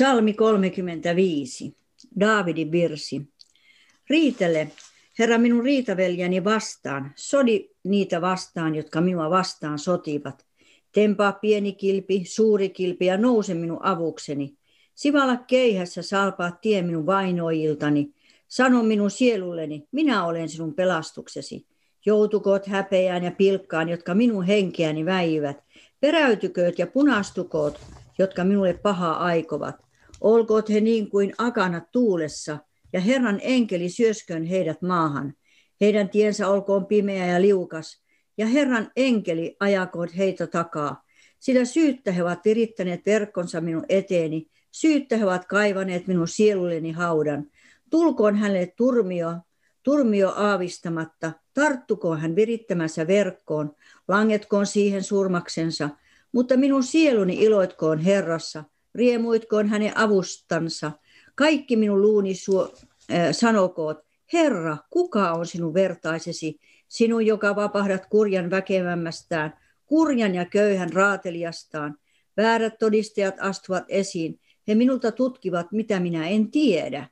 Salmi 35, Daavidin virsi. Riitele, Herra minun riitaveljäni vastaan, sodi niitä vastaan, jotka minua vastaan sotivat. Tempaa pieni kilpi, suuri kilpi ja nouse minun avukseni. Sivala keihässä salpaa tie minun vainoiltani. Sano minun sielulleni, minä olen sinun pelastuksesi. Joutukoot häpeään ja pilkkaan, jotka minun henkeäni väivät. Peräytykööt ja punastukoot, jotka minulle pahaa aikovat. Olkoot he niin kuin akanat tuulessa, ja Herran enkeli syöskön heidät maahan. Heidän tiensä olkoon pimeä ja liukas, ja Herran enkeli ajakoot heitä takaa. Sillä syyttä he ovat virittäneet verkkonsa minun eteeni, syyttä he ovat kaivaneet minun sielulleni haudan. Tulkoon hänelle turmio, turmio aavistamatta, tarttukoon hän virittämässä verkkoon, langetkoon siihen surmaksensa, mutta minun sieluni iloitkoon Herrassa, riemuitkoon hänen avustansa. Kaikki minun luuni suo, äh, sanokoot, Herra, kuka on sinun vertaisesi, sinun, joka vapahdat kurjan väkevämmästään, kurjan ja köyhän raateliastaan. Väärät todistajat astuvat esiin, he minulta tutkivat, mitä minä en tiedä.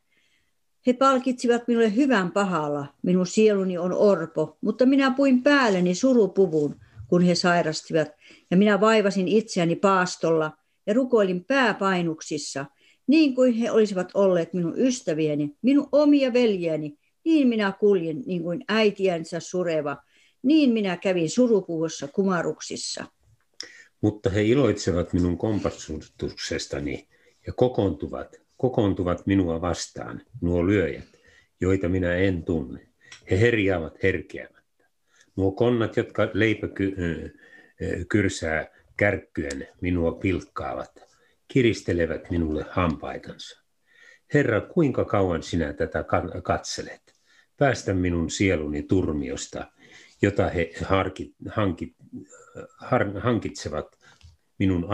He palkitsivat minulle hyvän pahalla, minun sieluni on orpo, mutta minä puin päälleni surupuvun, kun he sairastivat, ja minä vaivasin itseäni paastolla, ja rukoilin pääpainuksissa, niin kuin he olisivat olleet minun ystävieni, minun omia veljeni, niin minä kuljin niin kuin äitiänsä sureva, niin minä kävin surupuussa kumaruksissa. Mutta he iloitsevat minun kompassutuksestani ja kokoontuvat, kokoontuvat minua vastaan, nuo lyöjät, joita minä en tunne. He herjaavat herkeämättä. Nuo konnat, jotka leipä kyrsää kärkkyen minua pilkkaavat, kiristelevät minulle hampaitansa. Herra, kuinka kauan sinä tätä katselet? Päästä minun sieluni turmiosta, jota he harkit, hankit, har, hankitsevat minun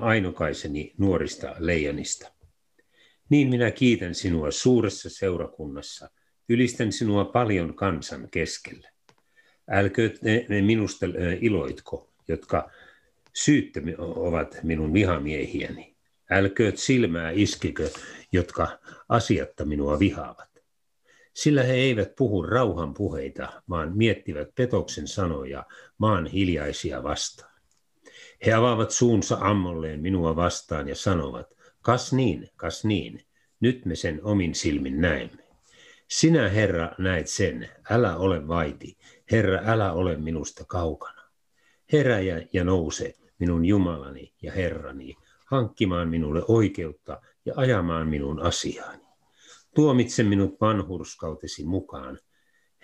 ainokaiseni nuorista leijonista. Niin minä kiitän sinua suuressa seurakunnassa, ylistän sinua paljon kansan keskellä. Älkööt ne minusta iloitko, jotka syyttömi ovat minun vihamiehiäni. Älkööt silmää iskikö, jotka asiatta minua vihaavat. Sillä he eivät puhu rauhan puheita, vaan miettivät petoksen sanoja maan hiljaisia vastaan. He avaavat suunsa ammolleen minua vastaan ja sanovat, kas niin, kas niin, nyt me sen omin silmin näemme. Sinä, Herra, näet sen, älä ole vaiti, Herra, älä ole minusta kaukana. Heräjä ja nouse, minun Jumalani ja Herrani, hankkimaan minulle oikeutta ja ajamaan minun asiaani. Tuomitse minut vanhurskautesi mukaan,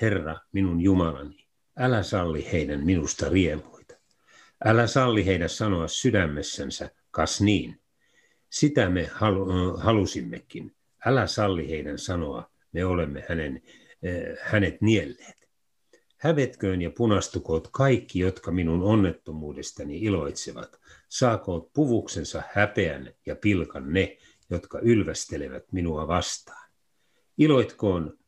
Herra, minun Jumalani, älä salli heidän minusta riemuita. Älä salli heidän sanoa sydämessänsä, kas niin. Sitä me halusimmekin. Älä salli heidän sanoa, me olemme hänen, äh, hänet nielleet. Hävetköön ja punastukoot kaikki, jotka minun onnettomuudestani iloitsevat. Saakoot puvuksensa häpeän ja pilkan ne, jotka ylvästelevät minua vastaan. Iloitkoon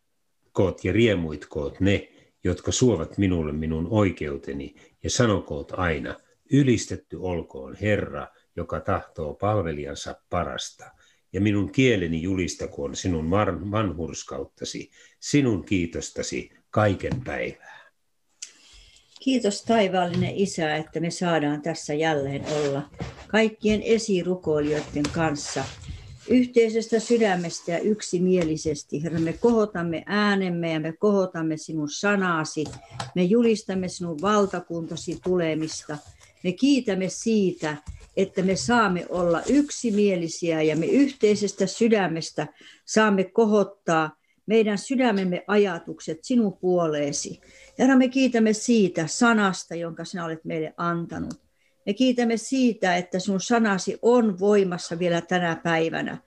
koot ja riemuitkoot ne, jotka suovat minulle minun oikeuteni, ja sanokoot aina, ylistetty olkoon Herra, joka tahtoo palvelijansa parasta, ja minun kieleni julistakoon sinun vanhurskauttasi, sinun kiitostasi kaiken päivää. Kiitos taivaallinen Isä, että me saadaan tässä jälleen olla kaikkien esirukoilijoiden kanssa yhteisestä sydämestä ja yksimielisesti. Herra, me kohotamme äänemme ja me kohotamme sinun sanasi. Me julistamme sinun valtakuntasi tulemista. Me kiitämme siitä, että me saamme olla yksimielisiä ja me yhteisestä sydämestä saamme kohottaa meidän sydämemme ajatukset sinun puoleesi. Herra, me kiitämme siitä sanasta, jonka sinä olet meille antanut. Me kiitämme siitä, että sun sanasi on voimassa vielä tänä päivänä.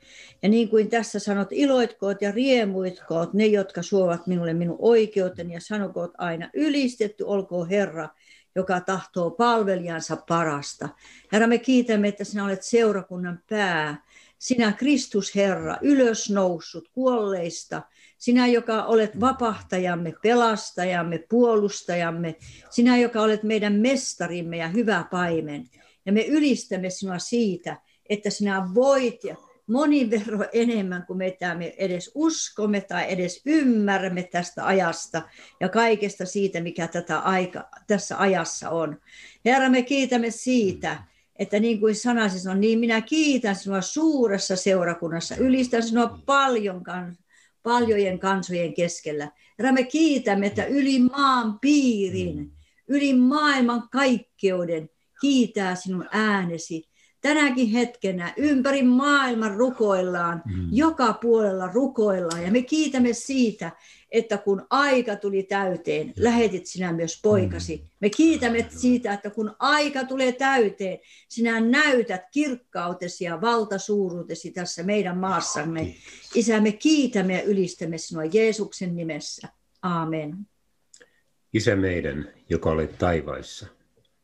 Ja niin kuin tässä sanot, iloitkoot ja riemuitkoot ne, jotka suovat minulle minun oikeuteni ja sanokoot aina, ylistetty olkoon Herra, joka tahtoo palvelijansa parasta. Herra, me kiitämme, että sinä olet seurakunnan pää. Sinä Kristus Herra, ylösnoussut kuolleista, sinä, joka olet vapahtajamme, pelastajamme, puolustajamme, sinä, joka olet meidän mestarimme ja hyvä paimen. Ja me ylistämme sinua siitä, että sinä voit ja monin verran enemmän kuin mitä me edes uskomme tai edes ymmärrämme tästä ajasta ja kaikesta siitä, mikä tätä aika, tässä ajassa on. Herra, me kiitämme siitä, että niin kuin sanasi sanoi, niin minä kiitän sinua suuressa seurakunnassa, ylistän sinua paljon paljojen kansojen keskellä. Herra, me kiitämme, että yli maan piirin, mm. yli maailman kaikkeuden kiitää sinun äänesi. Tänäkin hetkenä ympäri maailman rukoillaan, mm. joka puolella rukoillaan. Ja me kiitämme siitä, että kun aika tuli täyteen, lähetit sinä myös poikasi. Mm. Me kiitämme siitä, että kun aika tulee täyteen, sinä näytät kirkkautesi ja valtasuuruutesi tässä meidän maassamme. Isä, me kiitämme ja ylistämme sinua Jeesuksen nimessä. Aamen. Isä meidän, joka olet taivaissa,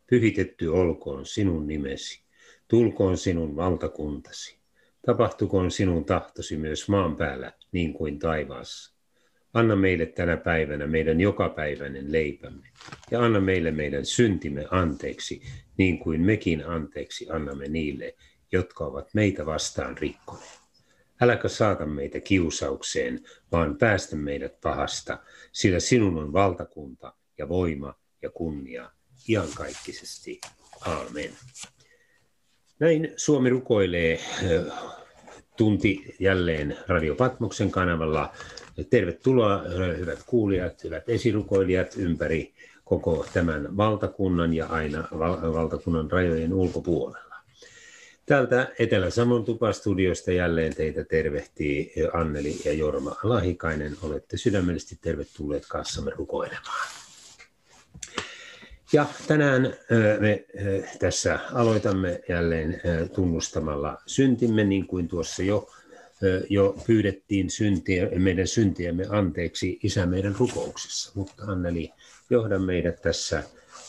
pyhitetty olkoon sinun nimesi, tulkoon sinun valtakuntasi, tapahtukoon sinun tahtosi myös maan päällä niin kuin taivaassa. Anna meille tänä päivänä meidän jokapäiväinen leipämme ja anna meille meidän syntimme anteeksi, niin kuin mekin anteeksi annamme niille, jotka ovat meitä vastaan rikkoneet. Äläkä saata meitä kiusaukseen, vaan päästä meidät pahasta, sillä sinun on valtakunta ja voima ja kunnia iankaikkisesti. Aamen. Näin Suomi rukoilee tunti jälleen Radio Patmoksen kanavalla Tervetuloa hyvät kuulijat, hyvät esirukoilijat ympäri koko tämän valtakunnan ja aina valtakunnan rajojen ulkopuolella. Täältä Etelä-Samon tupastudiosta jälleen teitä tervehtii Anneli ja Jorma Lahikainen. Olette sydämellisesti tervetulleet kanssamme rukoilemaan. Ja tänään me tässä aloitamme jälleen tunnustamalla syntimme, niin kuin tuossa jo jo pyydettiin syntiä, meidän syntiämme anteeksi Isä meidän rukouksessa. Mutta Anneli, johda meidät tässä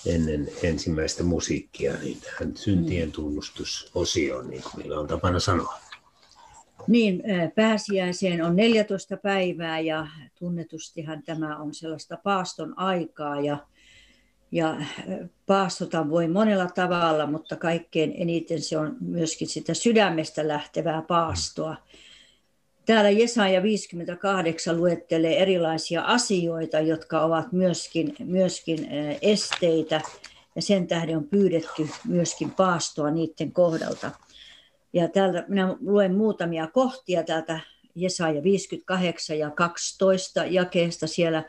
ennen ensimmäistä musiikkia niin tähän syntien mm. tunnustusosioon, niin kuin meillä on tapana sanoa. Niin, pääsiäiseen on 14 päivää ja tunnetustihan tämä on sellaista paaston aikaa ja, ja paastota voi monella tavalla, mutta kaikkein eniten se on myöskin sitä sydämestä lähtevää paastoa. Mm Täällä Jesaja 58 luettelee erilaisia asioita, jotka ovat myöskin, myöskin esteitä, ja sen tähden on pyydetty myöskin paastoa niiden kohdalta. Ja täältä minä luen muutamia kohtia täältä Jesaja 58 ja 12 jakeesta. Siellä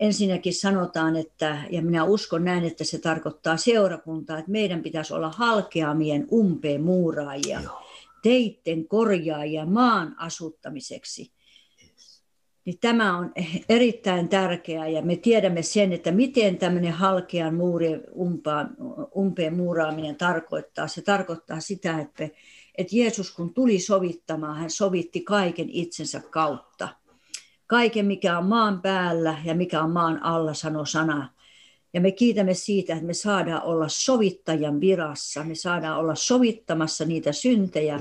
ensinnäkin sanotaan, että, ja minä uskon näin, että se tarkoittaa seurakuntaa, että meidän pitäisi olla halkeamien umpeen muuraajia. Joo teitten korjaajia maan asuttamiseksi. Niin tämä on erittäin tärkeää ja me tiedämme sen, että miten tämmöinen halkean muuri, umpaan, umpeen muuraaminen tarkoittaa. Se tarkoittaa sitä, että, että Jeesus kun tuli sovittamaan, hän sovitti kaiken itsensä kautta. Kaiken, mikä on maan päällä ja mikä on maan alla, sanoi sana. Ja me kiitämme siitä, että me saadaan olla sovittajan virassa, me saadaan olla sovittamassa niitä syntejä,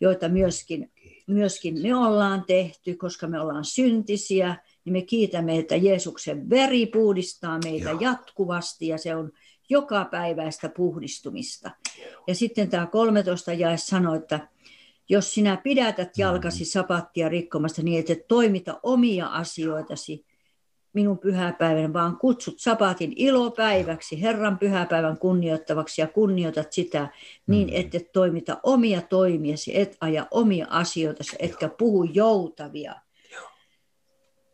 joita myöskin, myöskin me ollaan tehty, koska me ollaan syntisiä, niin me kiitämme, että Jeesuksen veri puhdistaa meitä Joo. jatkuvasti ja se on joka päiväistä puhdistumista. Ja sitten tämä 13 jae sanoi, että jos sinä pidätät jalkasi sapattia rikkomasta niin, että et toimita omia asioitasi, minun pyhäpäivän, vaan kutsut sapatin ilopäiväksi, Herran pyhäpäivän kunnioittavaksi ja kunnioitat sitä niin, mm. että et toimita omia toimiasi, et aja omia asioita, etkä puhu joutavia.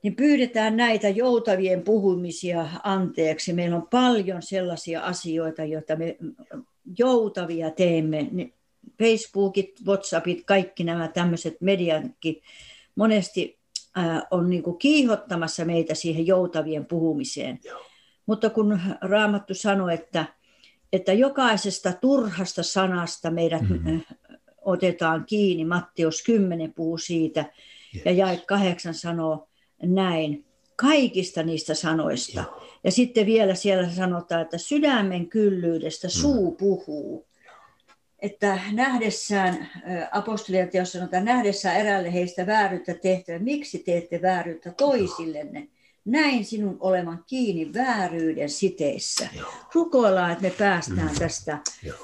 Niin pyydetään näitä joutavien puhumisia anteeksi. Meillä on paljon sellaisia asioita, joita me joutavia teemme. Facebookit, Whatsappit, kaikki nämä tämmöiset mediankin monesti on niin kuin kiihottamassa meitä siihen joutavien puhumiseen. Joo. Mutta kun Raamattu sanoi, että, että jokaisesta turhasta sanasta meidät mm-hmm. otetaan kiinni, Matteus 10 puhuu siitä, yes. ja jae 8 sanoo näin, kaikista niistä sanoista. Joo. Ja sitten vielä siellä sanotaan, että sydämen kyllyydestä suu mm. puhuu että nähdessään, apostolien teossa sanotaan, nähdessään eräälle heistä vääryyttä tehtävä, miksi teette vääryyttä toisillenne? Näin sinun olevan kiinni vääryyden siteissä. Rukoillaan, että me päästään mm. tästä Joo.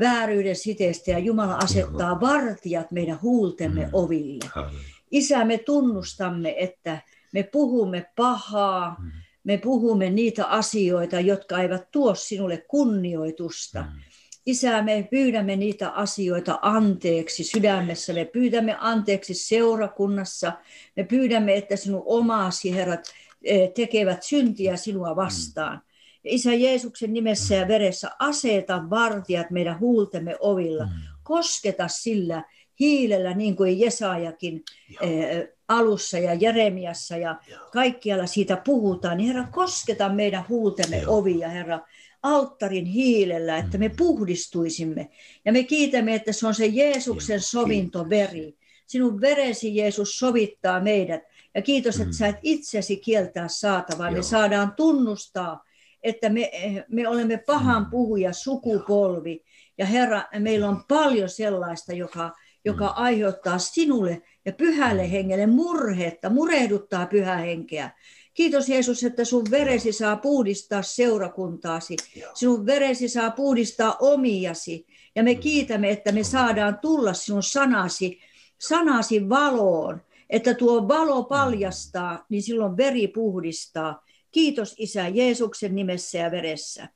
vääryyden siteestä ja Jumala asettaa Joo. vartijat meidän huultemme mm. oville. Isä, me tunnustamme, että me puhumme pahaa, mm. me puhumme niitä asioita, jotka eivät tuo sinulle kunnioitusta. Mm Isä, me pyydämme niitä asioita anteeksi sydämessä. Me pyydämme anteeksi seurakunnassa. Me pyydämme, että sinun omasi, Herrat, eh, tekevät syntiä sinua vastaan. Ja Isä Jeesuksen nimessä ja veressä aseta vartijat meidän huultemme ovilla. Kosketa sillä hiilellä, niin kuin Jesaajakin eh, alussa ja Jeremiassa ja kaikkialla siitä puhutaan. Niin Herra, kosketa meidän huultemme ovia, Herra alttarin hiilellä, että me mm. puhdistuisimme. Ja me kiitämme, että se on se Jeesuksen sovintoveri. Sinun veresi Jeesus sovittaa meidät. Ja kiitos, että mm. sä et itsesi kieltää saatavaa. Me saadaan tunnustaa, että me, me olemme pahan mm. puhuja sukupolvi. Ja Herra, meillä on paljon sellaista, joka, joka aiheuttaa sinulle ja pyhälle hengelle murhetta, murehduttaa pyhä henkeä. Kiitos Jeesus, että sun veresi saa puhdistaa seurakuntaasi. Sinun veresi saa puhdistaa omiasi. Ja me kiitämme, että me saadaan tulla sinun sanasi, sanasi valoon. Että tuo valo paljastaa, niin silloin veri puhdistaa. Kiitos Isä Jeesuksen nimessä ja veressä.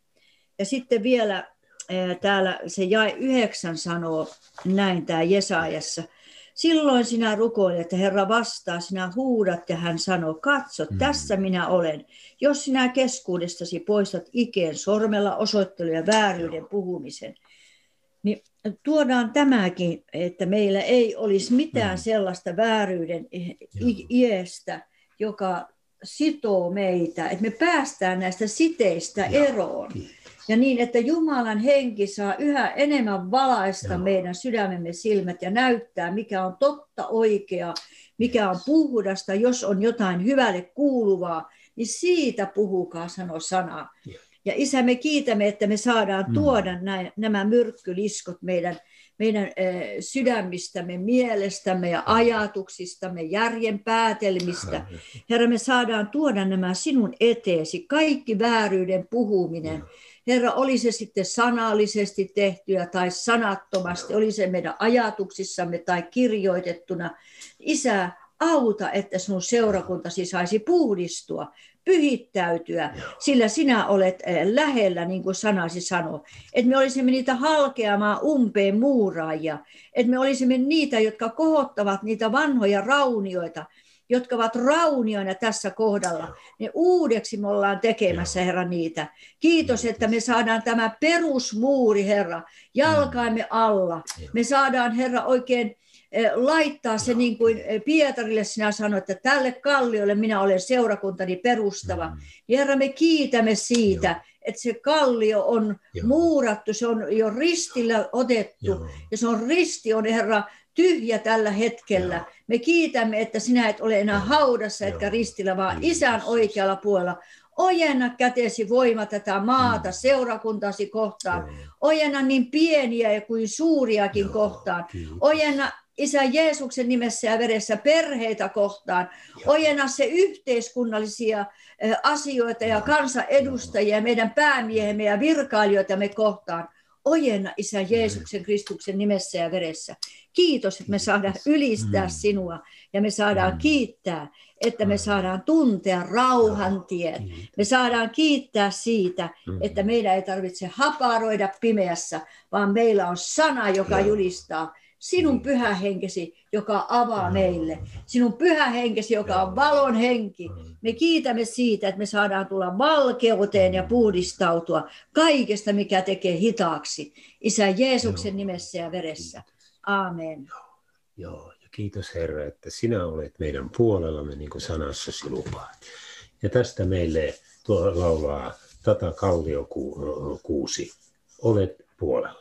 Ja sitten vielä täällä se jae yhdeksän sanoo näin tämä Jesaajassa – Silloin sinä rukoilet, että Herra vastaa, sinä huudat ja hän sanoo, katso, mm. tässä minä olen. Jos sinä keskuudestasi poistat ikeen sormella osoittelu ja vääryyden puhumisen, niin tuodaan tämäkin, että meillä ei olisi mitään mm. sellaista vääryyden iestä, joka sitoo meitä, että me päästään näistä siteistä eroon. Ja niin, että Jumalan henki saa yhä enemmän valaista Joo. meidän sydämemme silmät ja näyttää, mikä on totta, oikea, mikä on puhdasta, jos on jotain hyvälle kuuluvaa, niin siitä puhukaa, sano sana. Ja Isä, me kiitämme, että me saadaan mm. tuoda näin, nämä myrkkyliskot meidän, meidän äh, sydämistämme, mielestämme ja ajatuksistamme, järjen päätelmistä. Herra, me saadaan tuoda nämä sinun eteesi, kaikki vääryyden puhuminen. Herra, oli se sitten sanallisesti tehtyä tai sanattomasti, oli se meidän ajatuksissamme tai kirjoitettuna. Isä, auta, että sinun seurakuntasi saisi puhdistua, pyhittäytyä, sillä sinä olet eh, lähellä, niin kuin sanasi sanoo. Että me olisimme niitä halkeamaan umpeen muuraajia, että me olisimme niitä, jotka kohottavat niitä vanhoja raunioita, jotka ovat raunioina tässä kohdalla, niin uudeksi me ollaan tekemässä, Herra, niitä. Kiitos, että me saadaan tämä perusmuuri, Herra, jalkaimme alla. Me saadaan, Herra, oikein eh, laittaa se niin kuin eh, Pietarille sinä sanoit, että tälle kalliolle minä olen seurakuntani perustava. Herra, me kiitämme siitä, että se kallio on muurattu, se on jo ristillä otettu, ja se on risti on, Herra, tyhjä tällä hetkellä. Me kiitämme, että sinä et ole enää haudassa etkä ristillä, vaan isän oikealla puolella. Ojenna kätesi voima tätä maata, mm. seurakuntasi kohtaan. Ojenna niin pieniä kuin suuriakin kohtaan. Ojenna Isä Jeesuksen nimessä ja veressä perheitä kohtaan. Ojenna se yhteiskunnallisia asioita ja kansanedustajia, meidän päämiehemme ja virkailijoita me kohtaan Ojenna Isä Jeesuksen Kristuksen nimessä ja veressä. Kiitos, että me saadaan ylistää mm. sinua ja me saadaan mm. kiittää, että me saadaan tuntea rauhan tien. Me saadaan kiittää siitä, mm. että meidän ei tarvitse haparoida pimeässä, vaan meillä on sana, joka julistaa sinun niin. pyhä henkesi, joka avaa meille. Sinun pyhä henkesi, joka on valon henki. Me kiitämme siitä, että me saadaan tulla valkeuteen ja puhdistautua kaikesta, mikä tekee hitaaksi. Isä Jeesuksen nimessä ja veressä. Aamen. Joo. Ja kiitos Herra, että sinä olet meidän puolellamme, niin kuin sanassasi lupaat. Ja tästä meille tuo laulaa Tata Kalliokuusi. Olet puolella.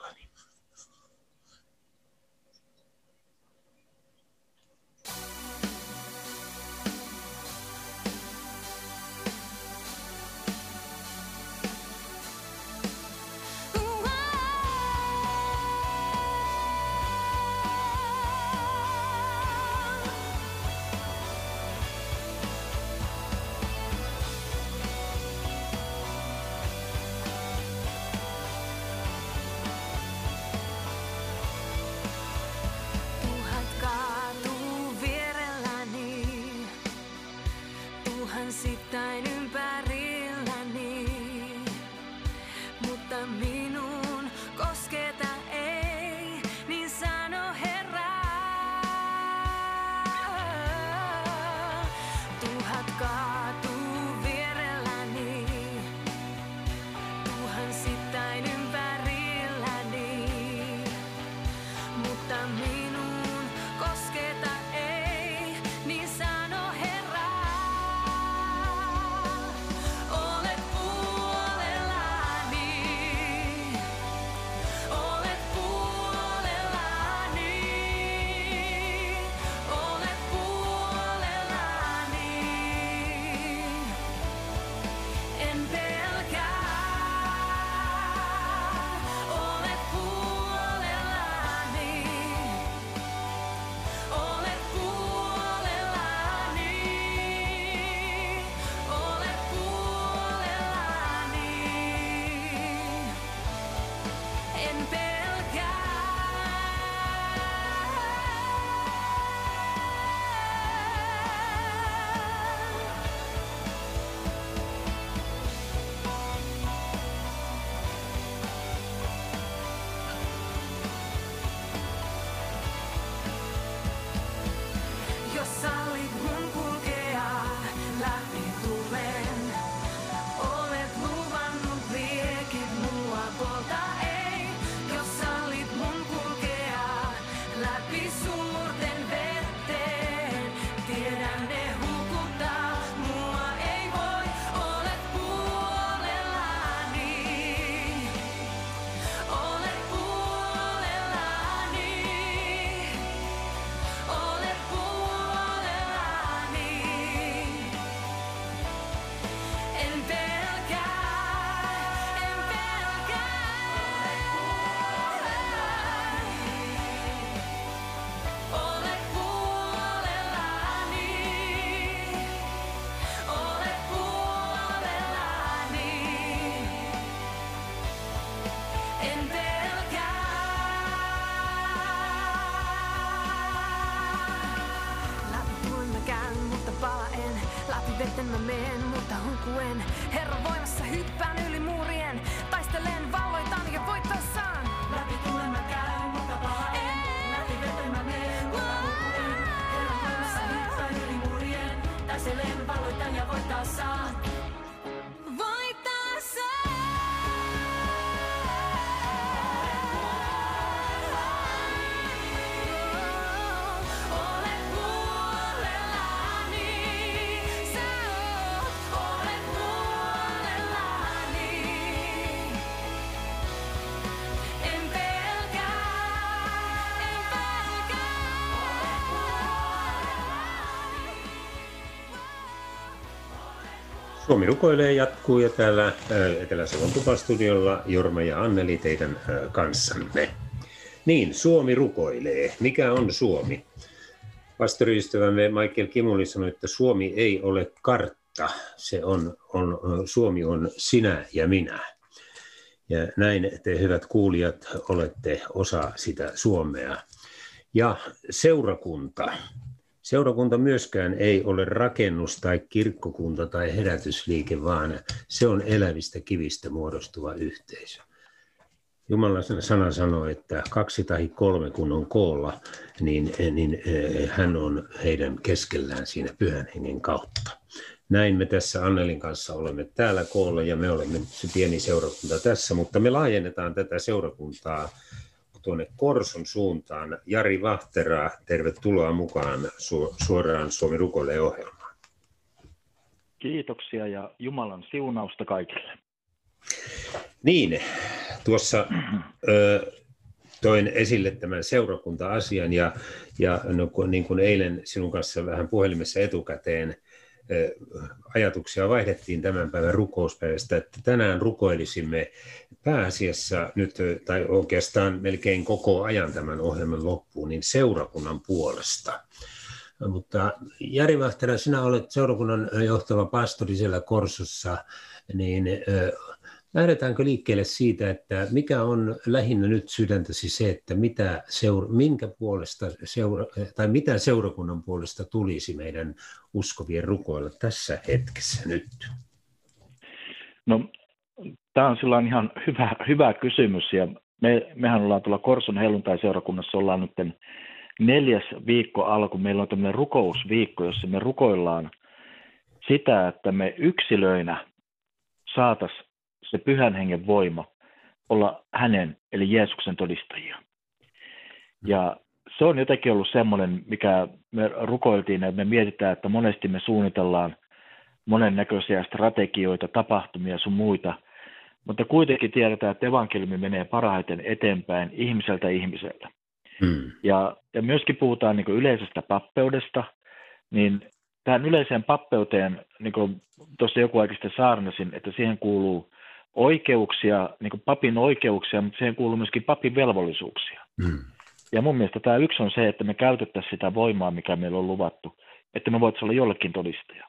Suomi rukoilee jatkuu ja täällä Etelä-Savon Tupastudiolla Jorma ja Anneli teidän kanssanne. Niin, Suomi rukoilee. Mikä on Suomi? Pastoriystävämme Michael Kimuli sanoi, että Suomi ei ole kartta. Se on, on, Suomi on sinä ja minä. Ja näin te hyvät kuulijat olette osa sitä Suomea. Ja seurakunta. Seurakunta myöskään ei ole rakennus tai kirkkokunta tai herätysliike, vaan se on elävistä kivistä muodostuva yhteisö. Jumalan sana sanoo, että kaksi tai kolme kun on koolla, niin, niin eh, hän on heidän keskellään siinä pyhän hengen kautta. Näin me tässä Annelin kanssa olemme täällä koolla ja me olemme se pieni seurakunta tässä, mutta me laajennetaan tätä seurakuntaa tuonne Korson suuntaan. Jari Vahtera, tervetuloa mukaan suoraan Suomi rukoilee ohjelmaan. Kiitoksia ja Jumalan siunausta kaikille. Niin, tuossa ö, toin esille tämän seurakunta-asian ja, ja no, niin kuin eilen sinun kanssa vähän puhelimessa etukäteen ajatuksia vaihdettiin tämän päivän rukouspäivästä, että tänään rukoilisimme pääasiassa nyt, tai oikeastaan melkein koko ajan tämän ohjelman loppuun, niin seurakunnan puolesta. Mutta Jari Vahtera, sinä olet seurakunnan johtava pastori siellä Korsossa, niin Lähdetäänkö liikkeelle siitä, että mikä on lähinnä nyt sydäntäsi se, että mitä seura, minkä puolesta seura, tai mitä seurakunnan puolesta tulisi meidän uskovien rukoilla tässä hetkessä nyt? No, tämä on silloin ihan hyvä, hyvä kysymys ja me, mehän ollaan tuolla Korson helluntai-seurakunnassa ollaan nyt neljäs viikko alku. Meillä on tämmöinen rukousviikko, jossa me rukoillaan sitä, että me yksilöinä saataisiin se pyhän hengen voima olla hänen, eli Jeesuksen todistajia. Ja se on jotenkin ollut semmoinen, mikä me rukoiltiin, että me mietitään, että monesti me suunnitellaan monennäköisiä strategioita, tapahtumia sun muita, mutta kuitenkin tiedetään, että evankeliumi menee parhaiten eteenpäin ihmiseltä ihmiseltä. Hmm. Ja, ja myöskin puhutaan niin yleisestä pappeudesta, niin tähän yleiseen pappeuteen, niin kuin tuossa joku aika sitten saarnasin, että siihen kuuluu oikeuksia, niin kuin papin oikeuksia, mutta siihen kuuluu myöskin papin velvollisuuksia. Mm. Ja mun mielestä tämä yksi on se, että me käytettäisiin sitä voimaa, mikä meillä on luvattu, että me voitaisiin olla jollekin todistaja.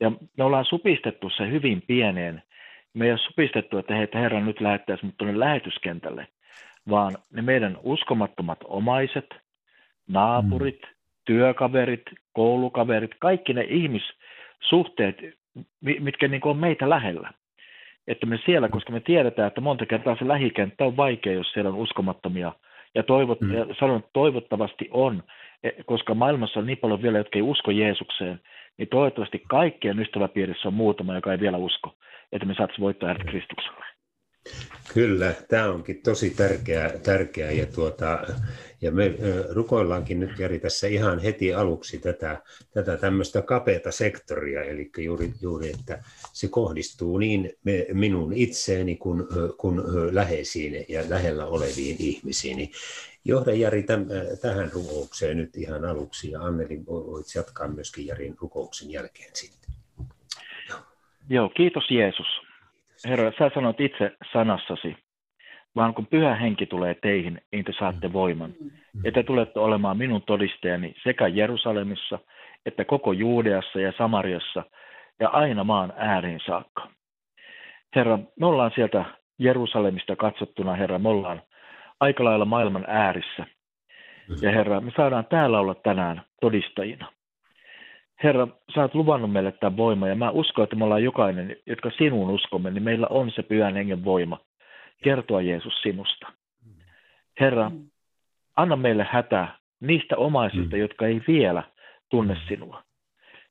Ja me ollaan supistettu se hyvin pieneen. Me ei ole supistettu, että heitä Herra nyt lähettäisi mut tuonne lähetyskentälle, vaan ne meidän uskomattomat omaiset, naapurit, mm. työkaverit, koulukaverit, kaikki ne ihmissuhteet, mitkä niin on meitä lähellä että me siellä, koska me tiedetään, että monta kertaa se lähikenttä on vaikea, jos siellä on uskomattomia. Ja, toivot, mm. ja sanon, että toivottavasti on, e, koska maailmassa on niin paljon vielä, jotka ei usko Jeesukseen, niin toivottavasti kaikkien ystäväpiirissä on muutama, joka ei vielä usko, että me saataisiin voittaa hänet Kristukselle. Kyllä, tämä onkin tosi tärkeää, tärkeää ja, tuota, ja me rukoillaankin nyt Jari tässä ihan heti aluksi tätä, tätä tämmöistä kapeata sektoria, eli juuri, juuri että se kohdistuu niin me, minun itseeni kuin, kuin läheisiin ja lähellä oleviin ihmisiin. Johda Jari täm, tähän rukoukseen nyt ihan aluksi ja Anneli voit jatkaa myöskin Jarin rukouksen jälkeen sitten. Joo, kiitos Jeesus. Herra, sä sanot itse sanassasi, vaan kun pyhä henki tulee teihin, niin te saatte voiman. Ja te tulette olemaan minun todistajani sekä Jerusalemissa, että koko Juudeassa ja Samariassa ja aina maan ääriin saakka. Herra, me ollaan sieltä Jerusalemista katsottuna, Herra, me ollaan aika lailla maailman äärissä. Ja Herra, me saadaan täällä olla tänään todistajina. Herra, sä oot luvannut meille tämän voima, ja mä uskon, että me ollaan jokainen, jotka sinuun uskomme, niin meillä on se pyhän hengen voima kertoa Jeesus sinusta. Herra, anna meille hätä niistä omaisista, mm. jotka ei vielä tunne sinua.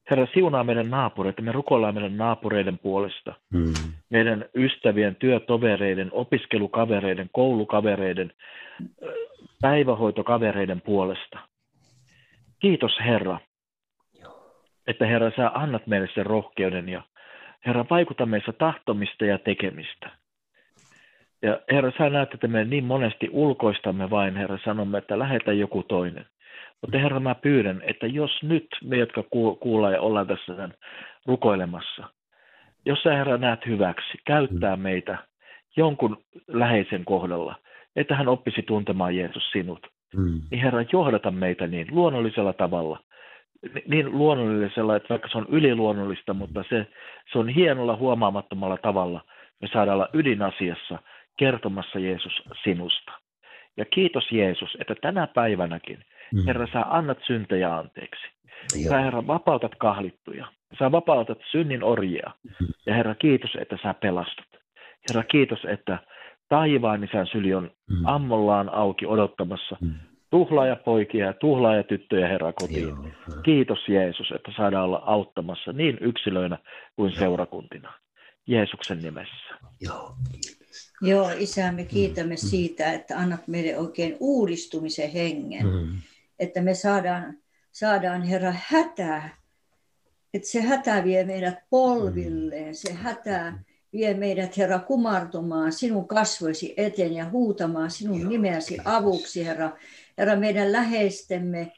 Herra, siunaa meidän naapureita, me rukoillaan meidän naapureiden puolesta, mm. meidän ystävien, työtovereiden, opiskelukavereiden, koulukavereiden, päivähoitokavereiden puolesta. Kiitos Herra, että Herra, sä annat meille sen rohkeuden ja Herra, vaikuta meissä tahtomista ja tekemistä. Ja Herra, sä näet, että me niin monesti ulkoistamme vain, Herra, sanomme, että lähetä joku toinen. Mutta Herra, mä pyydän, että jos nyt me, jotka kuullaan ja ollaan tässä sen rukoilemassa, jos sä Herra näet hyväksi, käyttää meitä jonkun läheisen kohdalla, että hän oppisi tuntemaan Jeesus sinut, mm. niin Herra, johdata meitä niin luonnollisella tavalla, niin luonnollisella, että vaikka se on yliluonnollista, mutta se, se on hienolla huomaamattomalla tavalla, me saadaan olla ydinasiassa kertomassa Jeesus sinusta. Ja kiitos Jeesus, että tänä päivänäkin, mm. Herra, sä annat syntejä anteeksi. Joo. Sä, Herra, vapautat kahlittuja. Sä vapautat synnin orjia. Mm. Ja Herra, kiitos, että sä pelastat. Herra, kiitos, että taivaan isän syli on mm. ammollaan auki odottamassa mm. Tuhlaajapoikia ja tuhlaajatyttöjä Herra kotiin. Joo. Kiitos Jeesus, että saadaan olla auttamassa niin yksilöinä kuin Joo. seurakuntina. Jeesuksen nimessä. Joo, Joo, Isä, me kiitämme mm. siitä, että annat meille oikein uudistumisen hengen. Mm. Että me saadaan, saadaan Herra hätää. Että se hätä vie meidät polvilleen. Se hätä vie meidät, Herra, kumartumaan sinun kasvoisi eteen ja huutamaan sinun Joo, nimeäsi avuksi, Herra. Herra, meidän läheistemme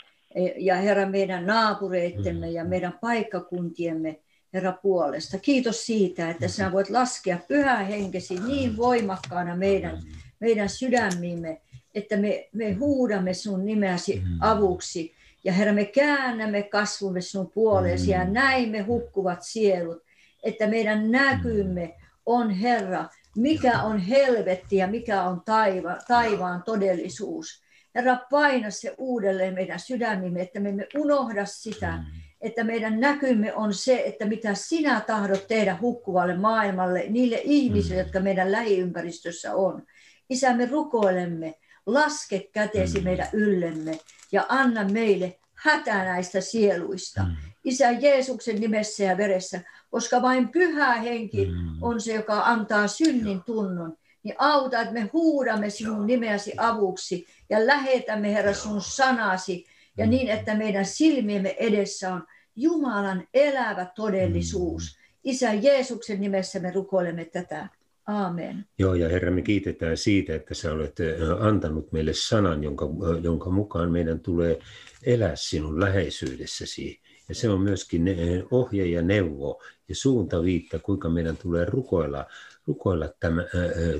ja Herra, meidän naapureittemme mm. ja meidän paikkakuntiemme Herra puolesta. Kiitos siitä, että sinä voit laskea pyhää henkesi niin voimakkaana meidän, meidän sydämiimme, että me, me huudamme sinun nimeäsi avuksi. Ja Herra, me käännämme kasvumme sinun puoleesi ja näimme hukkuvat sielut, että meidän näkymme on Herra, mikä on helvetti ja mikä on taiva, taivaan todellisuus. Herra, paina se uudelleen meidän sydämimme, että me emme unohda sitä, että meidän näkymme on se, että mitä sinä tahdot tehdä hukkuvalle maailmalle, niille ihmisille, mm. jotka meidän lähiympäristössä on. Isä, me rukoilemme, laske käteesi mm. meidän yllemme ja anna meille hätä näistä sieluista. Mm. Isä Jeesuksen nimessä ja veressä, koska vain pyhä henki mm. on se, joka antaa synnin tunnon. Niin auta, että me huudamme sinun nimeäsi avuksi ja lähetämme, Herra, sun sanasi ja mm. niin, että meidän silmiemme edessä on Jumalan elävä todellisuus. Mm. Isä Jeesuksen nimessä me rukoilemme tätä. Aamen. Joo, ja Herra, me kiitetään siitä, että sä olet antanut meille sanan, jonka, jonka mukaan meidän tulee elää sinun läheisyydessäsi. Ja se on myöskin ohje ja neuvo ja suuntaviitta, kuinka meidän tulee rukoilla, rukoilla tämän,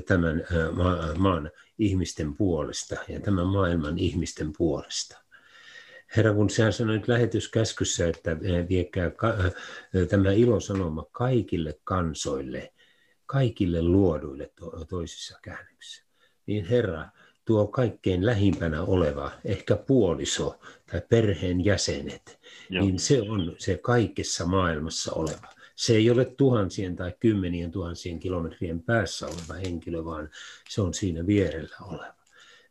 tämän maan ihmisten puolesta ja tämän maailman ihmisten puolesta. Herra, kun sinä sanoit lähetyskäskyssä, että viekää tämä ilosanoma kaikille kansoille, kaikille luoduille to- toisissa käännöksissä, niin Herra, tuo kaikkein lähimpänä oleva, ehkä puoliso tai perheen jäsenet, Joo. niin se on se kaikessa maailmassa oleva. Se ei ole tuhansien tai kymmenien tuhansien kilometrien päässä oleva henkilö, vaan se on siinä vierellä oleva.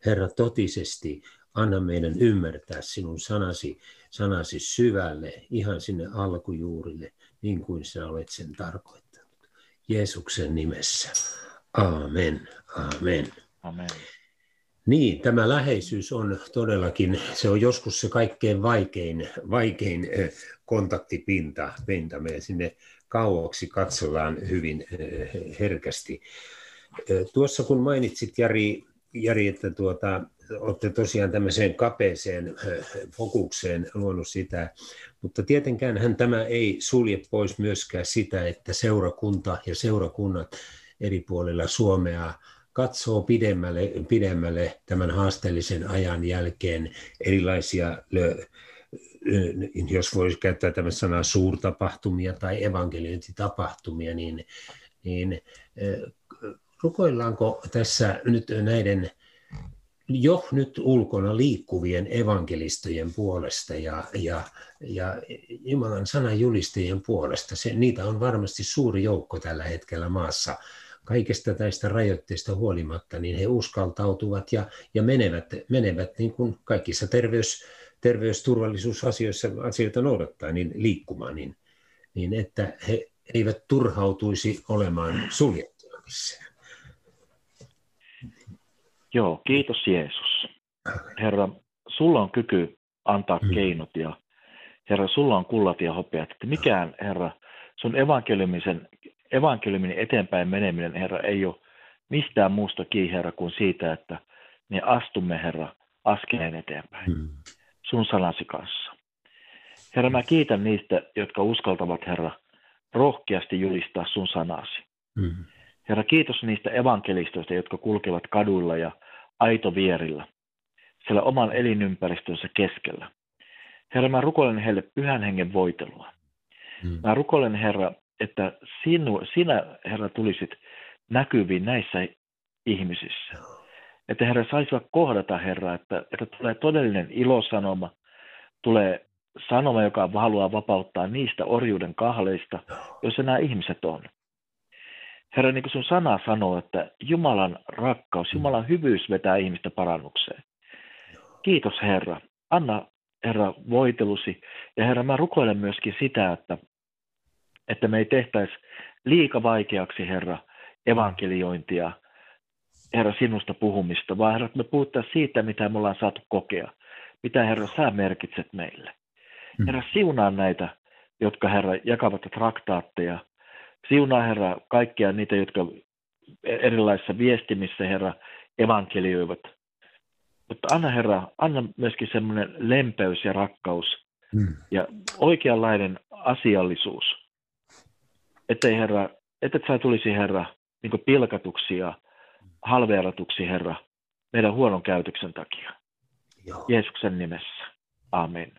Herra, totisesti Anna meidän ymmärtää sinun sanasi, sanasi syvälle, ihan sinne alkujuurille, niin kuin sinä olet sen tarkoittanut. Jeesuksen nimessä. Amen. Amen. Amen. Niin, tämä läheisyys on todellakin, se on joskus se kaikkein vaikein, vaikein kontaktipinta. Pinta. Me sinne kauaksi katsellaan hyvin herkästi. Tuossa kun mainitsit Jari, Jari että tuota, olette tosiaan tämmöiseen kapeeseen fokukseen luonut sitä, mutta tietenkään hän tämä ei sulje pois myöskään sitä, että seurakunta ja seurakunnat eri puolilla Suomea katsoo pidemmälle, pidemmälle tämän haasteellisen ajan jälkeen erilaisia, jos voisi käyttää tämän sanaa suurtapahtumia tai evankeliointitapahtumia, niin, niin rukoillaanko tässä nyt näiden jo nyt ulkona liikkuvien evankelistojen puolesta ja, ja, ja Jumalan sanan julistajien puolesta. Se, niitä on varmasti suuri joukko tällä hetkellä maassa. Kaikesta tästä rajoitteista huolimatta, niin he uskaltautuvat ja, ja menevät, menevät niin kuin kaikissa terveys, terveysturvallisuusasioissa asioita noudattaa, niin liikkumaan, niin, niin että he eivät turhautuisi olemaan suljettuna missään. Joo, kiitos Jeesus. Herra, sulla on kyky antaa mm. keinot ja Herra, sulla on kullat ja hopeat. Että mikään, Herra, sun evankeliumisen, evankeliumin eteenpäin meneminen, Herra, ei ole mistään muusta kiinni, Herra, kuin siitä, että me astumme, Herra, askeleen eteenpäin. Mm. Sun sanasi kanssa. Herra, mä kiitän niistä, jotka uskaltavat, Herra, rohkeasti julistaa sun sanasi. Mm. Herra, kiitos niistä evankelistoista, jotka kulkevat kaduilla ja aitovierillä, siellä oman elinympäristönsä keskellä. Herra, mä rukoilen heille pyhän hengen voitelua. Hmm. Mä rukoilen, Herra, että sinu, sinä, Herra, tulisit näkyviin näissä ihmisissä. Että Herra saisivat kohdata, Herra, että, että tulee todellinen ilosanoma, tulee sanoma, joka haluaa vapauttaa niistä orjuuden kahleista, joissa nämä ihmiset on. Herra, niin kuin sun sana sanoo, että Jumalan rakkaus, Jumalan hyvyys vetää ihmistä parannukseen. Kiitos Herra. Anna Herra voitelusi. Ja Herra, mä rukoilen myöskin sitä, että, että me ei tehtäisi liika vaikeaksi, Herra, evankeliointia, Herra, sinusta puhumista, vaan Herra, me puhuttaisiin siitä, mitä me ollaan saatu kokea. Mitä, Herra, sä merkitset meille. Mm. Herra, siunaa näitä, jotka, Herra, jakavat traktaatteja. Siunaa, Herra, kaikkia niitä, jotka erilaisissa viestimissä, Herra, evankelioivat. Mutta anna, Herra, anna myöskin semmoinen lempeys ja rakkaus mm. ja oikeanlainen asiallisuus. Ettei, Herra, että sä tulisi, Herra, niin pilkatuksi ja halveeratuksi, Herra, meidän huonon käytöksen takia. Joo. Jeesuksen nimessä. Amen.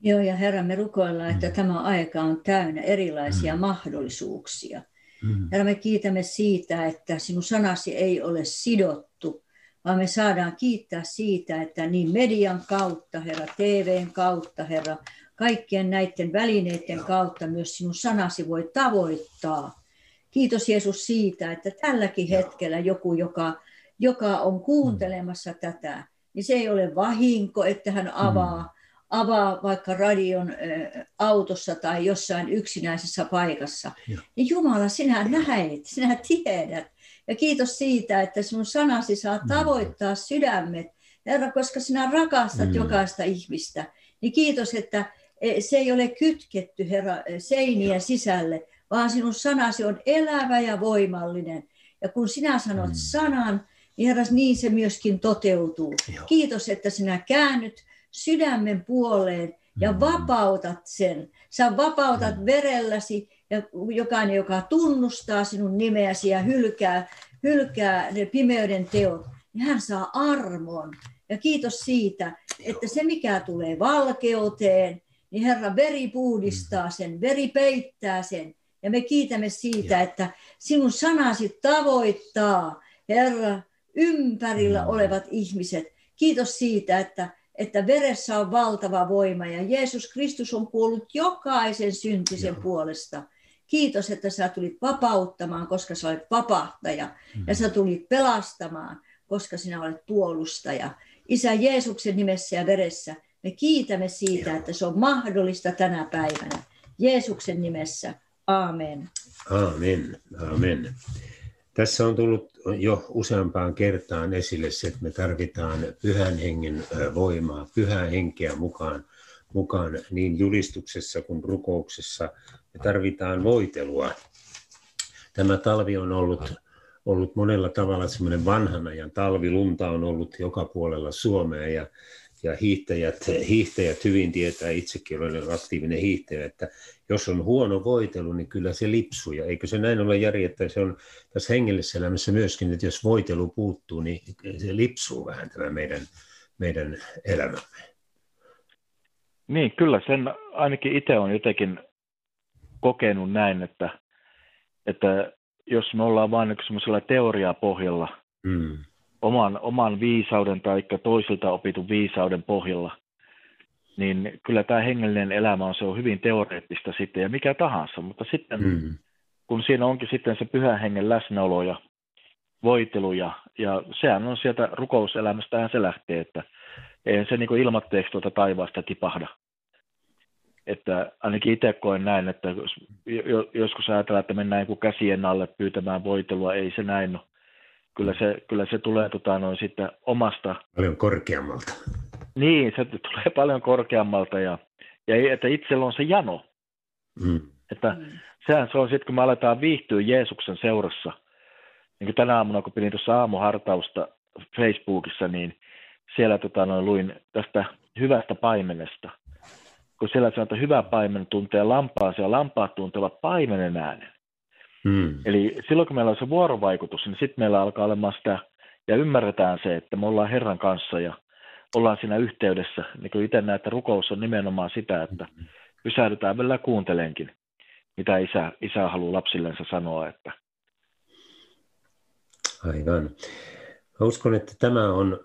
Joo, ja Herra, me rukoillaan, että mm. tämä aika on täynnä erilaisia mm. mahdollisuuksia. Mm. Herra, me kiitämme siitä, että sinun sanasi ei ole sidottu, vaan me saadaan kiittää siitä, että niin median kautta, Herra, TVn kautta, Herra, kaikkien näiden välineiden kautta myös sinun sanasi voi tavoittaa. Kiitos Jeesus siitä, että tälläkin hetkellä joku, joka, joka on kuuntelemassa mm. tätä, niin se ei ole vahinko, että hän avaa, mm. avaa vaikka radion ä, autossa tai jossain yksinäisessä paikassa. Ja. Niin Jumala, sinä näet, sinä tiedät. Ja kiitos siitä, että sinun sanasi saa mm. tavoittaa sydämet, Herra, koska sinä rakastat mm. jokaista ihmistä. Niin kiitos, että e, se ei ole kytketty, Herra, seinien sisälle, vaan sinun sanasi on elävä ja voimallinen. Ja kun sinä sanot mm. sanan, niin Herras, niin se myöskin toteutuu. Joo. Kiitos, että sinä käännyt sydämen puoleen ja mm. vapautat sen. Sä vapautat mm. verelläsi ja jokainen, joka tunnustaa sinun nimeäsi ja hylkää, hylkää ne pimeyden teot, niin hän saa armon. Ja kiitos siitä, että se mikä tulee valkeuteen, niin Herra veri puhdistaa mm. sen, veri peittää sen. Ja me kiitämme siitä, ja. että sinun sanasi tavoittaa, Herra, ympärillä mm. olevat ihmiset. Kiitos siitä, että, että veressä on valtava voima ja Jeesus Kristus on kuollut jokaisen syntisen Joo. puolesta. Kiitos, että sä tulit vapauttamaan, koska sä olet vapahtaja. Mm. Ja sä tulit pelastamaan, koska sinä olet puolustaja. Isä Jeesuksen nimessä ja veressä me kiitämme siitä, Joo. että se on mahdollista tänä päivänä. Jeesuksen nimessä. Aamen. Aamen. Aamen. Tässä on tullut jo useampaan kertaan esille se, että me tarvitaan pyhän hengen voimaa, pyhää henkeä mukaan, mukaan niin julistuksessa kuin rukouksessa. Me tarvitaan voitelua. Tämä talvi on ollut, ollut monella tavalla semmoinen vanhan ajan talvi. Lunta on ollut joka puolella Suomea ja ja hiihtäjät, hiihtäjät hyvin tietää, itsekin olen aktiivinen hiihtäjä, että jos on huono voitelu, niin kyllä se lipsuu. Ja eikö se näin ole Jari, että se on tässä hengellisessä elämässä myöskin, että jos voitelu puuttuu, niin se lipsuu vähän tämä meidän, meidän elämämme. Niin, kyllä sen ainakin itse on jotenkin kokenut näin, että, että jos me ollaan vain semmoisella teoriapohjalla, mm oman, oman viisauden tai toisilta opitun viisauden pohjalla, niin kyllä tämä hengellinen elämä on, se on hyvin teoreettista sitten ja mikä tahansa, mutta sitten mm. kun siinä onkin sitten se pyhän hengen läsnäolo ja voitelu ja, ja sehän on sieltä rukouselämästähän se lähtee, että ei se niin ilmatteeksi tuota taivaasta tipahda. Että ainakin itse koen näin, että jos, joskus ajatellaan, että mennään käsien alle pyytämään voitelua, ei se näin ole kyllä se, kyllä se tulee tota, noin sitten omasta... Paljon korkeammalta. Niin, se tulee paljon korkeammalta ja, ja että itsellä on se jano. Mm. Että mm. sehän se on sitten, kun me aletaan viihtyä Jeesuksen seurassa. Niin kuin tänä aamuna, kun pidin tuossa aamuhartausta Facebookissa, niin siellä tota, noin, luin tästä hyvästä paimenesta. Kun siellä sanotaan, että hyvä paimen tuntee lampaansa ja lampaat tuntevat paimenen äänen. Mm. Eli silloin kun meillä on se vuorovaikutus, niin sitten meillä alkaa olemaan sitä, ja ymmärretään se, että me ollaan Herran kanssa ja ollaan siinä yhteydessä. Niin kuin itse näen, että rukous on nimenomaan sitä, että pysähdytään vielä kuuntelenkin, mitä isä, isä haluaa lapsillensa sanoa. Että... Aivan. Mä uskon, että tämä on,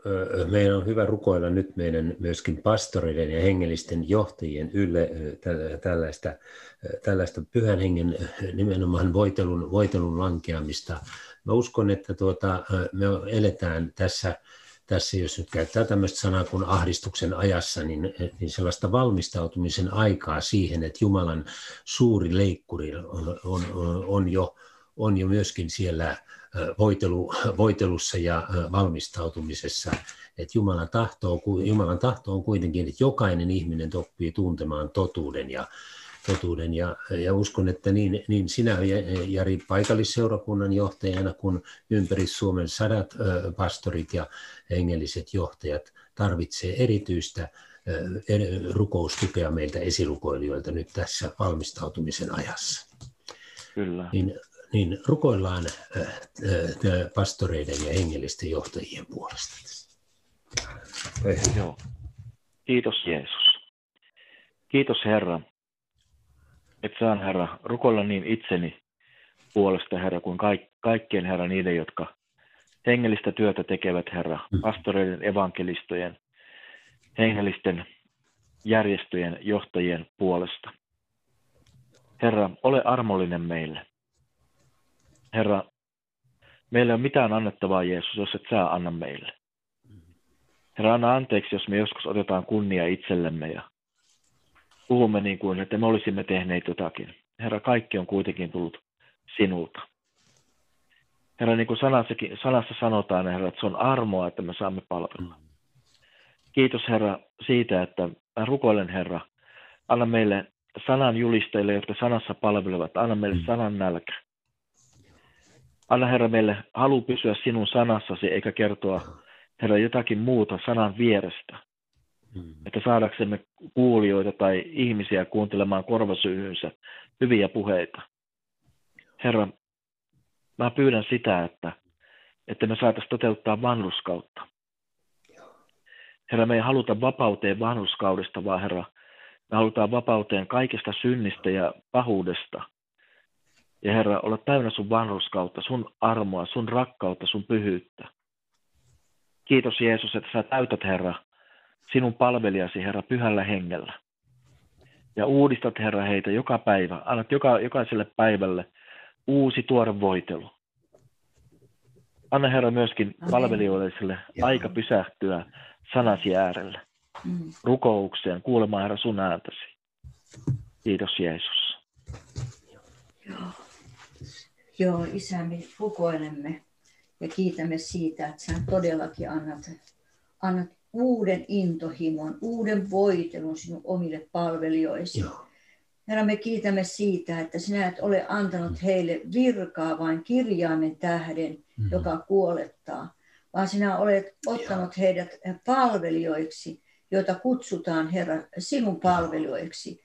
meidän on hyvä rukoilla nyt meidän myöskin pastoreiden ja hengellisten johtajien ylle tällaista, tällaista pyhän hengen nimenomaan voitelun, voitelun lankeamista. Mä uskon, että tuota, me eletään tässä, tässä, jos nyt käyttää tämmöistä sanaa kuin ahdistuksen ajassa, niin, niin sellaista valmistautumisen aikaa siihen, että Jumalan suuri leikkuri on, on, on, jo, on jo myöskin siellä voitelu, voitelussa ja valmistautumisessa. Että Jumalan, tahto on, Jumalan tahto on kuitenkin, että jokainen ihminen oppii tuntemaan totuuden ja, totuuden. Ja, ja uskon, että niin, niin sinä, Jari, paikallisseurakunnan johtajana, kuin ympäri Suomen sadat pastorit ja hengelliset johtajat tarvitsee erityistä rukoustukea meiltä esirukoilijoilta nyt tässä valmistautumisen ajassa. Kyllä. Niin niin rukoillaan äh, äh, pastoreiden ja hengellisten johtajien puolesta. Joo. Kiitos Jeesus. Kiitos Herra, että saan Herra rukoilla niin itseni puolesta Herra kuin kaikkien Herra niiden, jotka hengellistä työtä tekevät Herra, mm. pastoreiden, evankelistojen, hengellisten järjestöjen johtajien puolesta. Herra, ole armollinen meille. Herra, meillä ei ole mitään annettavaa Jeesus, jos et sä anna meille. Herra, anna anteeksi, jos me joskus otetaan kunnia itsellemme ja puhumme niin kuin, että me olisimme tehneet jotakin. Herra, kaikki on kuitenkin tullut sinulta. Herra, niin kuin sanassakin, sanassa sanotaan, Herra, että se on armoa, että me saamme palvella. Kiitos, Herra, siitä, että mä rukoilen, Herra, anna meille sanan julistajille, jotka sanassa palvelevat, anna meille mm. sanan nälkä. Anna Herra meille halu pysyä sinun sanassasi eikä kertoa Herra jotakin muuta sanan vierestä. Mm. Että saadaksemme kuulijoita tai ihmisiä kuuntelemaan korvasyyhynsä hyviä puheita. Herra, mä pyydän sitä, että, että me saataisiin toteuttaa vanhuskautta. Herra, me ei haluta vapauteen vanhuskaudesta, vaan Herra, me halutaan vapauteen kaikesta synnistä ja pahuudesta – ja Herra, olla täynnä sun vanhuskautta, sun armoa, sun rakkautta, sun pyhyyttä. Kiitos Jeesus, että sä täytät Herra sinun palvelijasi Herra pyhällä hengellä. Ja uudistat Herra heitä joka päivä. Annat joka, jokaiselle päivälle uusi tuore voitelu. Anna Herra myöskin palvelijoille aika pysähtyä sanasi äärelle. Mm. Rukoukseen, kuulemaan Herra sun ääntäsi. Kiitos Jeesus. Joo. Joo, Isä, me rukoilemme ja kiitämme siitä, että sä todellakin annat, annat uuden intohimon, uuden voitelun sinun omille palvelijoisi. Joo. Herra, me kiitämme siitä, että sinä et ole antanut heille virkaa vain kirjaimen tähden, mm-hmm. joka kuolettaa, vaan sinä olet ottanut Joo. heidät palvelijoiksi, joita kutsutaan, Herra, sinun palvelijoiksi.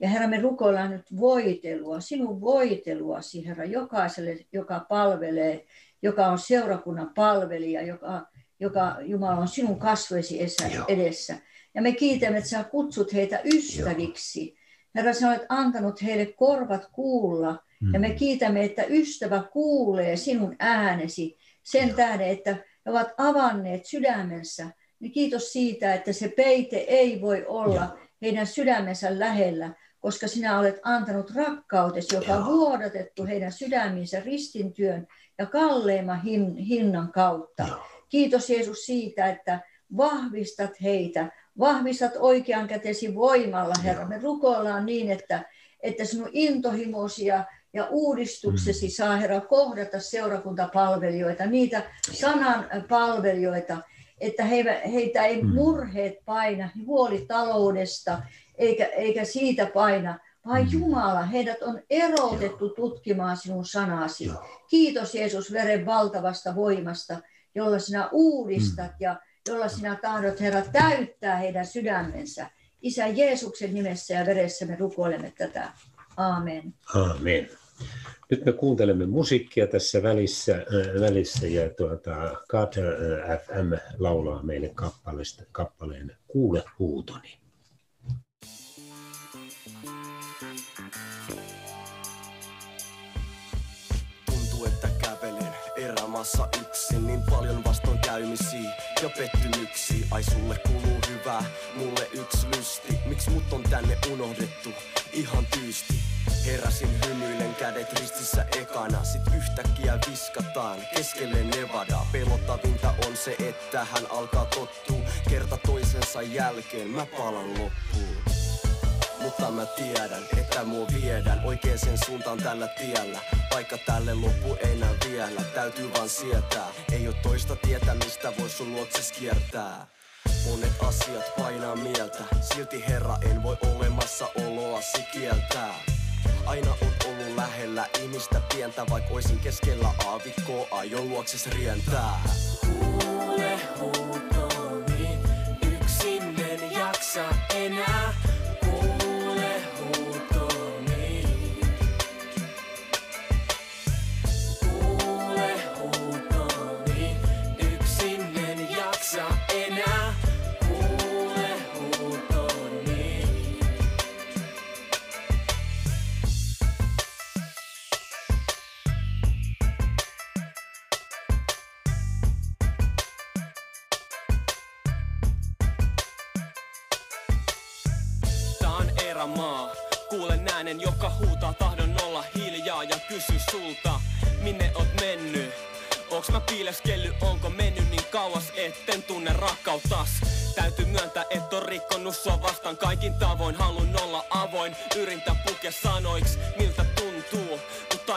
Ja Herra, me rukoillaan nyt voitelua, sinun voiteluasi, Herra, jokaiselle, joka palvelee, joka on seurakunnan palvelija, joka, joka Jumala on sinun kasvoisi edessä. Ja me kiitämme, että sä kutsut heitä ystäviksi. Joo. Herra, sä olet antanut heille korvat kuulla. Mm. Ja me mm. kiitämme, että ystävä kuulee sinun äänesi sen Joo. tähden, että he ovat avanneet sydämensä. Niin kiitos siitä, että se peite ei voi olla Joo. heidän sydämensä lähellä, koska sinä olet antanut rakkautesi, joka on vuodatettu heidän sydämiinsä ristintyön ja kalleimman hin, hinnan kautta. Joo. Kiitos Jeesus siitä, että vahvistat heitä, vahvistat oikean kätesi voimalla, Herra. Me rukoillaan niin, että, että sinun intohimosi ja, ja uudistuksesi mm. saa, Herra, kohdata seurakuntapalvelijoita, niitä sanan palvelijoita, että heitä ei mm. murheet paina, huoli taloudesta, eikä, eikä siitä paina, vaan mm. Jumala, heidät on erotettu Joo. tutkimaan sinun sanasi. Joo. Kiitos Jeesus veren valtavasta voimasta, jolla sinä uudistat mm. ja jolla sinä tahdot, Herra, täyttää heidän sydämensä. Isä Jeesuksen nimessä ja veressä me rukoilemme tätä. Aamen. Aamen. Nyt me kuuntelemme musiikkia tässä välissä, äh, välissä ja tuota, Carter äh, FM laulaa meille kappaleen Kuule huutoni. Maassa yksin Niin paljon vastoinkäymisiä ja pettymyksiä. Ai sulle kuuluu hyvää, mulle yksi lysti. Miks mut on tänne unohdettu? Ihan tyysti. Heräsin hymyilen kädet ristissä ekana. Sit yhtäkkiä viskataan keskelle Nevada. Pelottavinta on se, että hän alkaa tottua. Kerta toisensa jälkeen mä palan loppuun mutta mä tiedän, että mua viedään oikeeseen suuntaan tällä tiellä Vaikka tälle loppu ei näy vielä, täytyy vaan sietää Ei oo toista tietä, mistä vois sun luokses kiertää Monet asiat painaa mieltä, silti herra en voi olemassa oloasi kieltää Aina oot ollut lähellä ihmistä pientä, vaik oisin keskellä aavikkoa, aion luokses rientää. Kuule huutoni, yksin en jaksa enää. Erämaa. Kuulen äänen, joka huutaa tahdon olla hiljaa ja kysy sulta, minne oot mennyt? Onks mä piileskelly, onko mennyt niin kauas, etten tunne rakkauttas? Täytyy myöntää, et on rikkonut sua vastaan kaikin tavoin Halun olla avoin, yritän pukea sanoiksi, miltä tuntuu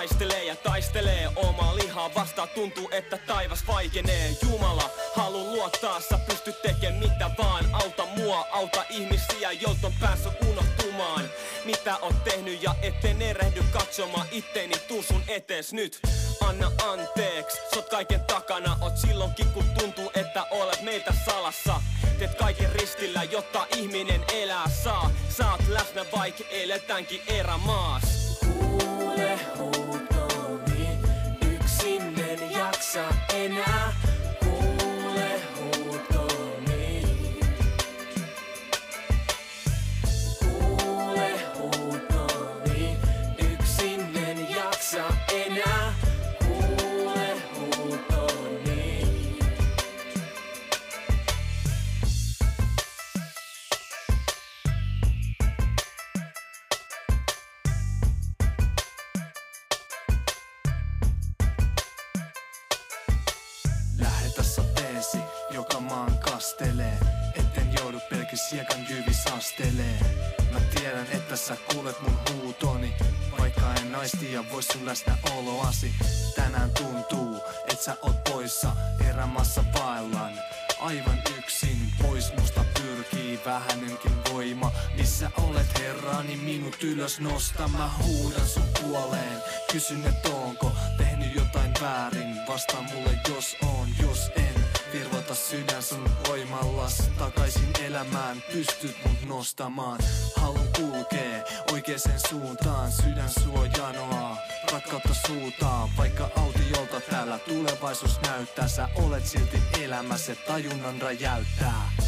taistelee ja taistelee. Omaa lihaa vastaan Tuntuu, että taivas vaikenee. Jumala, halun luottaa, sä pystyt tekemään mitä vaan. Auta mua, auta ihmisiä, joilta on päässyt unohtumaan. Mitä oot tehnyt ja etten erehdy katsomaan itteeni tuu sun etees nyt. Anna anteeksi, sot kaiken takana. Oot silloinkin kun tuntuu, että olet meiltä salassa. Teet kaiken ristillä, jotta ihminen elää saa. Saat läsnä vaik eletäänkin erämaas en jaksa enää. Ylös nosta Mä huudan sun puoleen. Kysyn et onko tehnyt jotain väärin. Vastaa mulle jos on, jos en. Virvota sydän sun voimallas Takaisin elämään. Pystyt mut nostamaan. Halun kulkee oikeeseen suuntaan. Sydän suo janoaa, rakkautta suutaan. Vaikka autiolta täällä tulevaisuus näyttää Sä olet silti elämässä. Tajunnan räjäyttää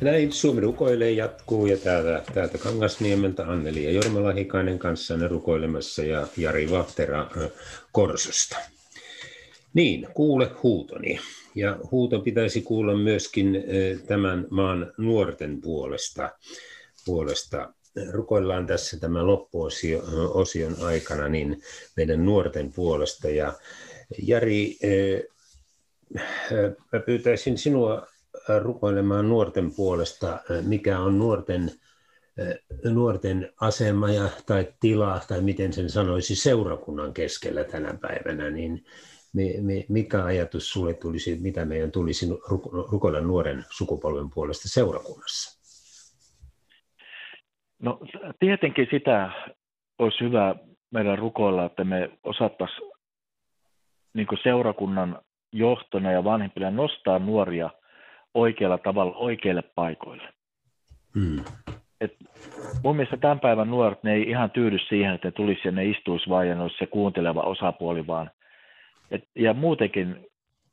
Näin Suomi rukoilee jatkuu ja täältä, täältä Kangasniemeltä Anneli ja Jorma Lahikainen kanssanne rukoilemassa ja Jari Vahtera Korsosta. Niin, kuule huutoni. Ja huuto pitäisi kuulla myöskin tämän maan nuorten puolesta. puolesta. Rukoillaan tässä tämän loppuosion aikana niin meidän nuorten puolesta. Ja Jari, mä pyytäisin sinua rukoilemaan nuorten puolesta, mikä on nuorten, nuorten asema ja, tai tila, tai miten sen sanoisi, seurakunnan keskellä tänä päivänä, niin mi- mi- mikä ajatus sulle tulisi, mitä meidän tulisi ruko- rukoilla nuoren sukupolven puolesta seurakunnassa? No tietenkin sitä olisi hyvä meidän rukoilla, että me osattaisiin niin seurakunnan johtona ja vanhempina nostaa nuoria oikealla tavalla oikeille paikoille. Hmm. Et mun mielestä tämän päivän nuoret, ne ei ihan tyydy siihen, että ne tulisi ja ne istuisi vaan ja ne olisi se kuunteleva osapuoli vaan. Et, ja muutenkin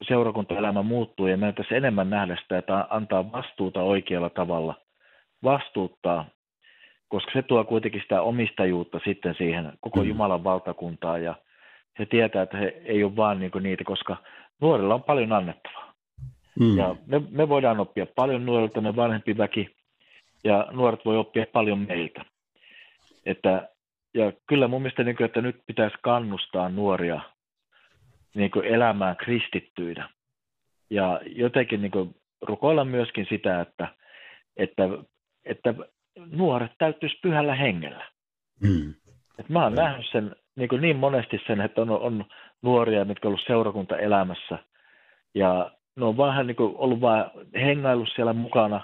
seurakuntaelämä muuttuu ja meidän tässä enemmän nähdä sitä, että antaa vastuuta oikealla tavalla, vastuuttaa, koska se tuo kuitenkin sitä omistajuutta sitten siihen koko Mm. Jumalan valtakuntaan ja he tietää, että he ei ole vaan niin niitä, koska nuorilla on paljon annettavaa. Mm. Ja me, me voidaan oppia paljon nuorilta, me vanhempi väki, ja nuoret voi oppia paljon meiltä. Että, ja kyllä mun mielestä, niin kuin, että nyt pitäisi kannustaa nuoria niin kuin elämään kristittyinä. Ja jotenkin niin kuin, rukoilla myöskin sitä, että, että, että nuoret täyttyisi pyhällä hengellä. Mm. Et mä oon Joo. nähnyt sen niin, kuin niin monesti sen, että on, on nuoria, mitkä on ollut seurakuntaelämässä. Ja ne on vähän niin ollut vaan hengaillut siellä mukana,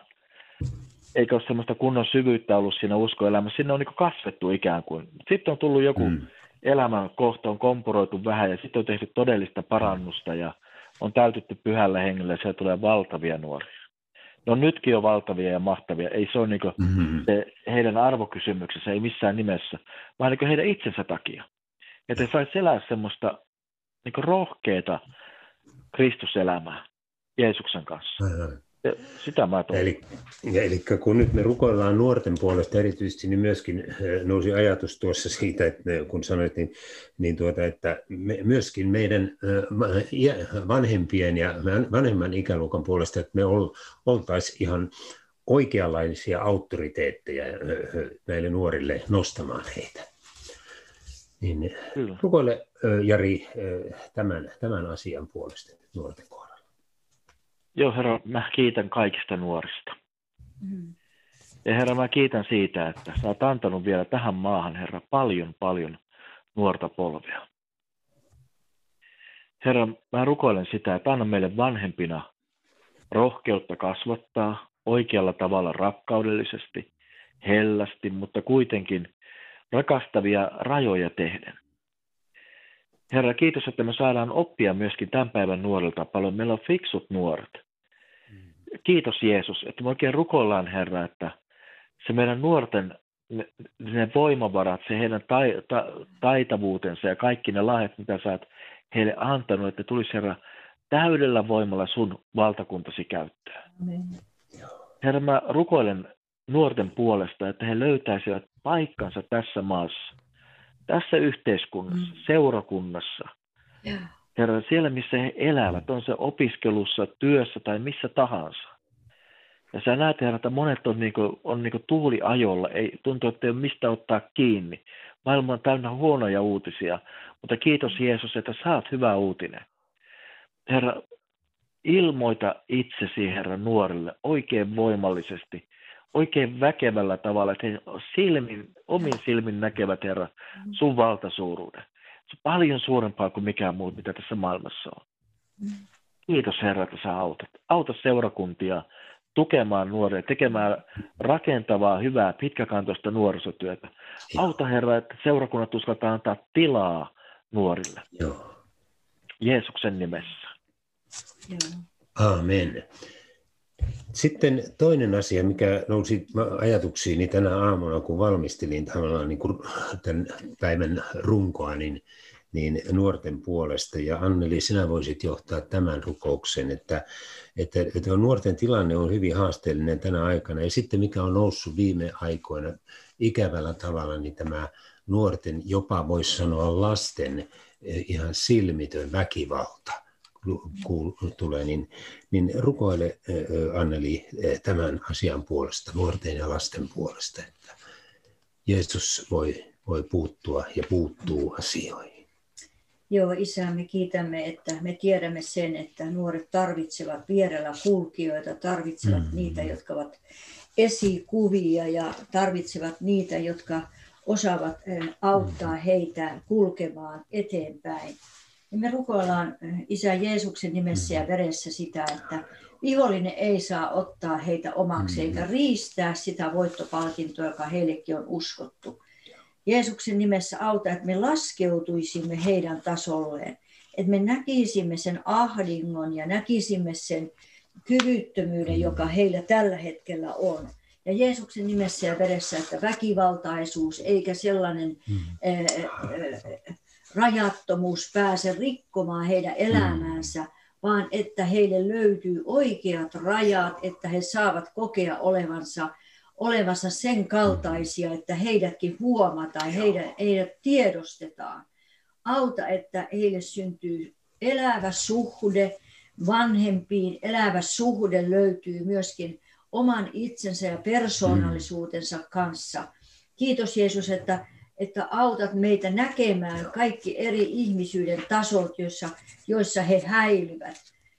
eikä ole semmoista kunnon syvyyttä ollut siinä uskoelämässä. Sinne on niin kasvettu ikään kuin. Sitten on tullut joku Mm. elämän kohta, on kompuroitu vähän ja sitten on tehty todellista parannusta ja on täytetty pyhällä hengellä ja siellä tulee valtavia nuoria. No nytkin on valtavia ja mahtavia. Ei se ole niin kuin Mm. se heidän arvokysymyksensä, ei missään nimessä, vaan niin heidän itsensä takia. Että he sais elää semmoista niin rohkeata Kristuselämää Jeesuksen kanssa. Ja sitä mä toivon. Eli, eli kun nyt me rukoillaan nuorten puolesta erityisesti, niin myöskin eh, nousi ajatus tuossa siitä, että ne- kun sanoit, niin, niin tuota, että me, myöskin meidän iä- vanhempien ja van- vanhemman ikäluokan puolesta, että me ol, oltaisiin ihan oikeanlaisia auktoriteetteja näille nuorille nostamaan heitä. Niin Kyllä. rukoile Jari tämän, tämän asian puolesta nuorten. Joo, Herra, mä kiitän kaikista nuorista. Mm. Ja Herra, mä kiitän siitä, että sä oot antanut vielä tähän maahan, Herra, paljon, paljon nuorta polvea. Herra, mä rukoilen sitä, että anna meille vanhempina rohkeutta kasvattaa oikealla tavalla rakkaudellisesti, hellästi, mutta kuitenkin rakastavia rajoja tehden. Herra, kiitos, että me saadaan oppia myöskin tämän päivän nuorilta paljon. Meillä on fiksut nuoret. Kiitos Jeesus, että me oikein rukoillaan, Herra, että se meidän nuorten ne, ne voimavarat, se heidän tai, ta, taitavuutensa ja kaikki ne lahjat, mitä sä oot heille antanut, että tulisi Herra täydellä voimalla sun valtakuntasi käyttöön. Amen. Herra, mä rukoilen nuorten puolesta, että he löytäisivät paikkansa tässä maassa, tässä yhteiskunnassa, Mm. seurakunnassa. Ja. Herra, siellä missä he elävät, on se opiskelussa, työssä tai missä tahansa. Ja sä näet, Herra, että monet on, niinku, on niinku tuuliajolla, ei, tuntuu, että ei ole mistä ottaa kiinni. Maailma on täynnä huonoja uutisia, mutta kiitos Jeesus, että saat hyvä uutinen. Herra, ilmoita itsesi, Herra, nuorille oikein voimallisesti, oikein väkevällä tavalla, että he silmin, omin silmin näkevät, Herra, sun valtasuuruuden. Se on paljon suurempaa kuin mikään muu, mitä tässä maailmassa on. Kiitos Herra, että sä autat. Auta seurakuntia tukemaan nuoria, tekemään rakentavaa, hyvää, pitkäkantoista nuorisotyötä. Auta Herra, että seurakunnat uskaltaa antaa tilaa nuorille. Joo. Jeesuksen nimessä. Joo. Amen. Sitten toinen asia, mikä nousi ajatuksiini tänä aamuna, kun valmistelin tavallaan niin kuin tämän päivän runkoa, niin, niin nuorten puolesta. Ja Anneli, sinä voisit johtaa tämän rukouksen, että, että, että nuorten tilanne on hyvin haasteellinen tänä aikana. Ja sitten mikä on noussut viime aikoina ikävällä tavalla, niin tämä nuorten, jopa voisi sanoa lasten, eh, ihan silmitön väkivalta kuul- tulee, niin, niin rukoile Anneli tämän asian puolesta, nuorten ja lasten puolesta, että Jeesus voi, voi puuttua ja puuttuu asioihin. Joo, Isä, me kiitämme, että me tiedämme sen, että nuoret tarvitsevat vierellä kulkijoita, tarvitsevat Mm. niitä, jotka ovat esikuvia ja tarvitsevat niitä, jotka osaavat auttaa heitä kulkemaan eteenpäin. Ja me rukoillaan eh, Isä Jeesuksen nimessä ja veressä sitä, että vihollinen ei saa ottaa heitä omaksi eikä riistää sitä voittopalkintoa, joka heillekin on uskottu. Jeesuksen nimessä auta, että me laskeutuisimme heidän tasolleen, että me näkisimme sen ahdingon ja näkisimme sen kyvyttömyyden, joka heillä tällä hetkellä on. Ja Jeesuksen nimessä ja veressä, että väkivaltaisuus eikä sellainen ää, ää, rajattomuus pääse rikkomaan heidän elämäänsä, vaan että heille löytyy oikeat rajat, että he saavat kokea olevansa olevansa sen kaltaisia, että heidätkin huomataan, heidät, heidät tiedostetaan. Auta, että heille syntyy elävä suhde vanhempiin, elävä suhde löytyy myöskin oman itsensä ja persoonallisuutensa kanssa. Kiitos Jeesus, että, että autat meitä näkemään kaikki eri ihmisyyden tasot, joissa, joissa he häilyvät.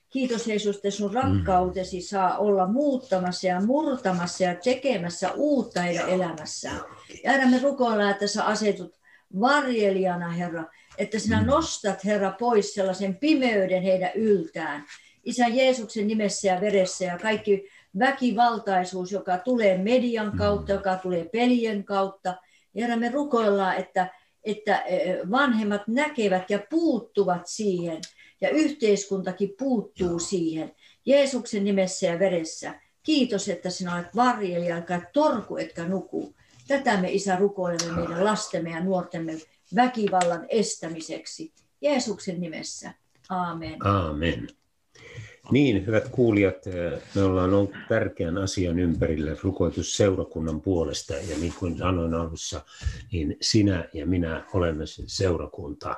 Kiitos Jeesus, että sun rakkautesi saa olla muuttamassa ja murtamassa ja tekemässä uutta heidän elämässään. Ja Herra, me rukoillaan, että sä asetut varjelijana, Herra, että sinä nostat, Herra, pois sellaisen pimeyden heidän yltään. Isän Jeesuksen nimessä ja veressä ja kaikki väkivaltaisuus, joka tulee median kautta, joka tulee pelien kautta. Herra, me rukoillaan, että, että vanhemmat näkevät ja puuttuvat siihen ja yhteiskuntakin puuttuu siihen. Jeesuksen nimessä ja veressä. Kiitos, että sinä olet varjelija, joka torku etkä nuku. Tätä me Isä rukoilemme meidän lastemme ja nuortemme väkivallan estämiseksi. Jeesuksen nimessä. Aamen. Aamen. Niin, hyvät kuulijat, eh, me ollaan ollut tärkeän asian ympärillä rukoitus seurakunnan puolesta. Ja niin kuin sanoin alussa, niin sinä ja minä olemme se seurakunta.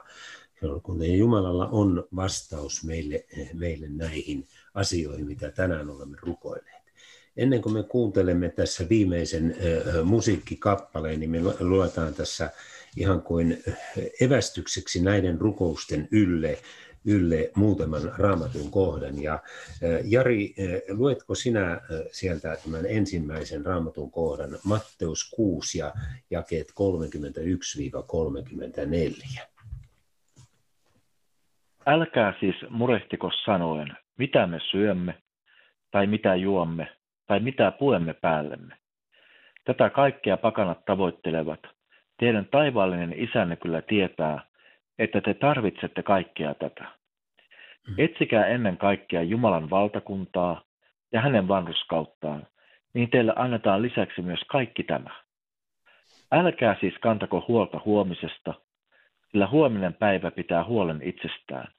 Seurakunta. Ja Jumalalla on vastaus meille, eh, meille näihin asioihin, mitä tänään olemme rukoilleet. Ennen kuin me kuuntelemme tässä viimeisen eh, musiikkikappaleen, niin me luetaan tässä ihan kuin evästykseksi näiden rukousten ylle ylle muutaman raamatun kohdan. Ja Jari, luetko sinä sieltä tämän ensimmäisen raamatun kohdan, Matteus 6 ja jakeet 31-34? Älkää siis murehtiko sanoen, mitä me syömme, tai mitä juomme, tai mitä puemme päällemme. Tätä kaikkea pakanat tavoittelevat. Teidän taivaallinen isänne kyllä tietää, että te tarvitsette kaikkea tätä. Etsikää ennen kaikkea Jumalan valtakuntaa ja hänen vanruskauttaan, niin teille annetaan lisäksi myös kaikki tämä. Älkää siis kantako huolta huomisesta, sillä huominen päivä pitää huolen itsestään.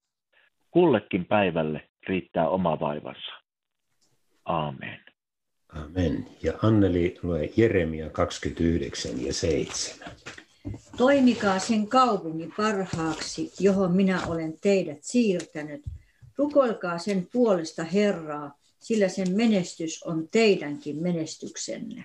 Kullekin päivälle riittää oma vaivansa. Aamen. Amen. Ja Anneli lue Jeremia 29 ja 7. Toimikaa sen kaupungin parhaaksi, johon minä olen teidät siirtänyt. Rukoilkaa sen puolesta Herraa, sillä sen menestys on teidänkin menestyksenne.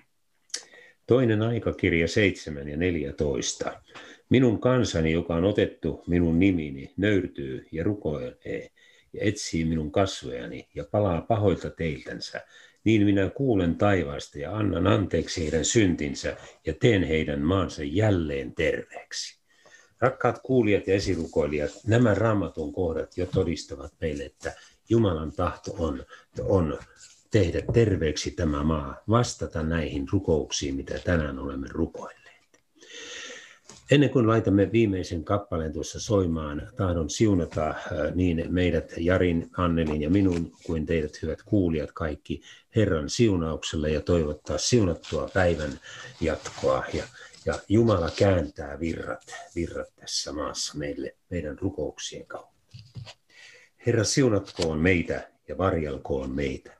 Toinen aikakirja 7 ja 14. Minun kansani, joka on otettu minun nimini, nöyrtyy ja rukoilee ja etsii minun kasvojani ja palaa pahoilta teiltänsä, niin minä kuulen taivaasta ja annan anteeksi heidän syntinsä ja teen heidän maansa jälleen terveeksi. Rakkaat kuulijat ja esirukoilijat, nämä raamatun kohdat jo todistavat meille, että Jumalan tahto on, on tehdä terveeksi tämä maa, vastata näihin rukouksiin, mitä tänään olemme rukoilleet. Ennen kuin laitamme viimeisen kappaleen tuossa soimaan, tahdon siunata äh, niin meidät, Jarin, Annelin ja minun, kuin teidät hyvät kuulijat kaikki Herran siunauksella ja toivottaa siunattua päivän jatkoa. Ja, ja Jumala kääntää virrat, virrat tässä maassa meille, meidän rukouksien kautta. Herra siunatkoon meitä ja varjelkoon meitä.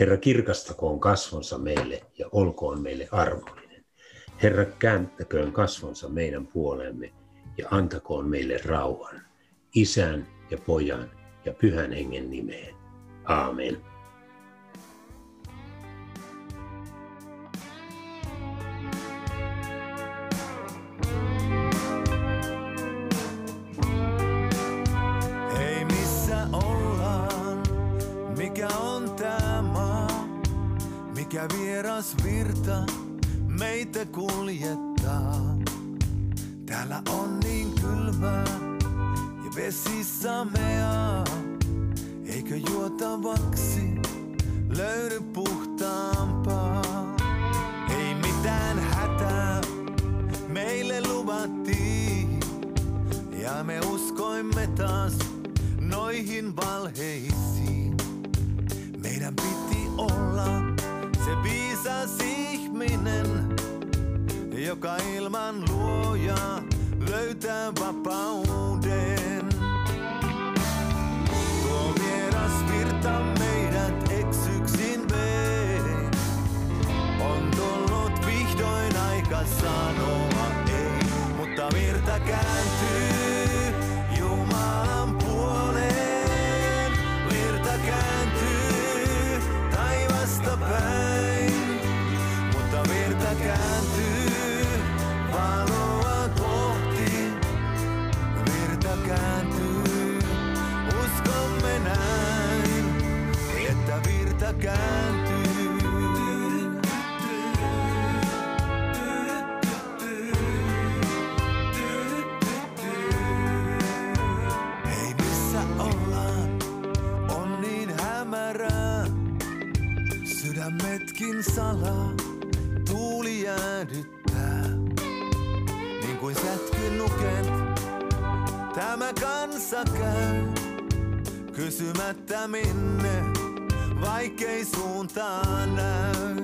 Herra kirkastakoon kasvonsa meille ja olkoon meille armollinen. Herra kääntäköön kasvonsa meidän puolemme ja antakoon meille rauhan, isän ja pojan ja pyhän hengen nimeen. Aamen. Mikä on tää maa, mikä vieras virta meitä kuljettaa. Täällä on niin kylmää ja vesi sameaa, eikö juotavaksi löydy puhtaampaa? Ei mitään hätää, meille luvattiin, ja me uskoimme taas noihin valheisiin. Meidän piti olla se viisas ihminen, joka ilman luoja löytää vapauden. Tuo vieras virta meidät eksyksin vee, on tullut vihdoin aika sanoa ei, mutta virta kääntyy. hetkin salaa tuuli jäädyttää. Niin kuin sätky nuket, tämä kansa käy. Kysymättä minne, vaikkei suuntaan näy.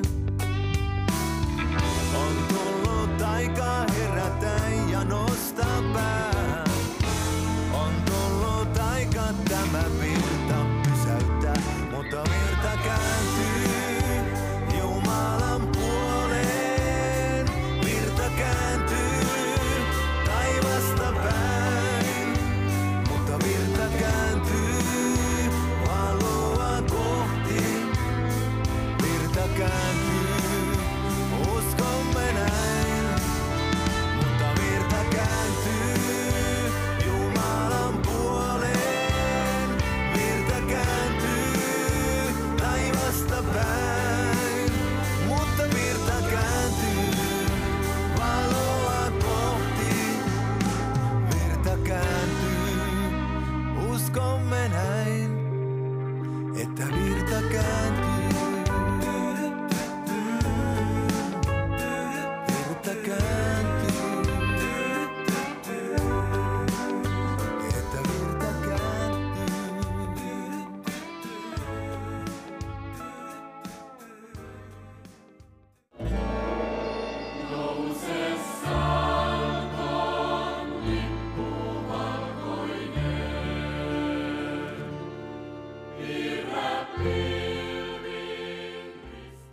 On tullut aika herätä ja nostaa pää. On tullut aika tämä virta pysäyttää, mutta minä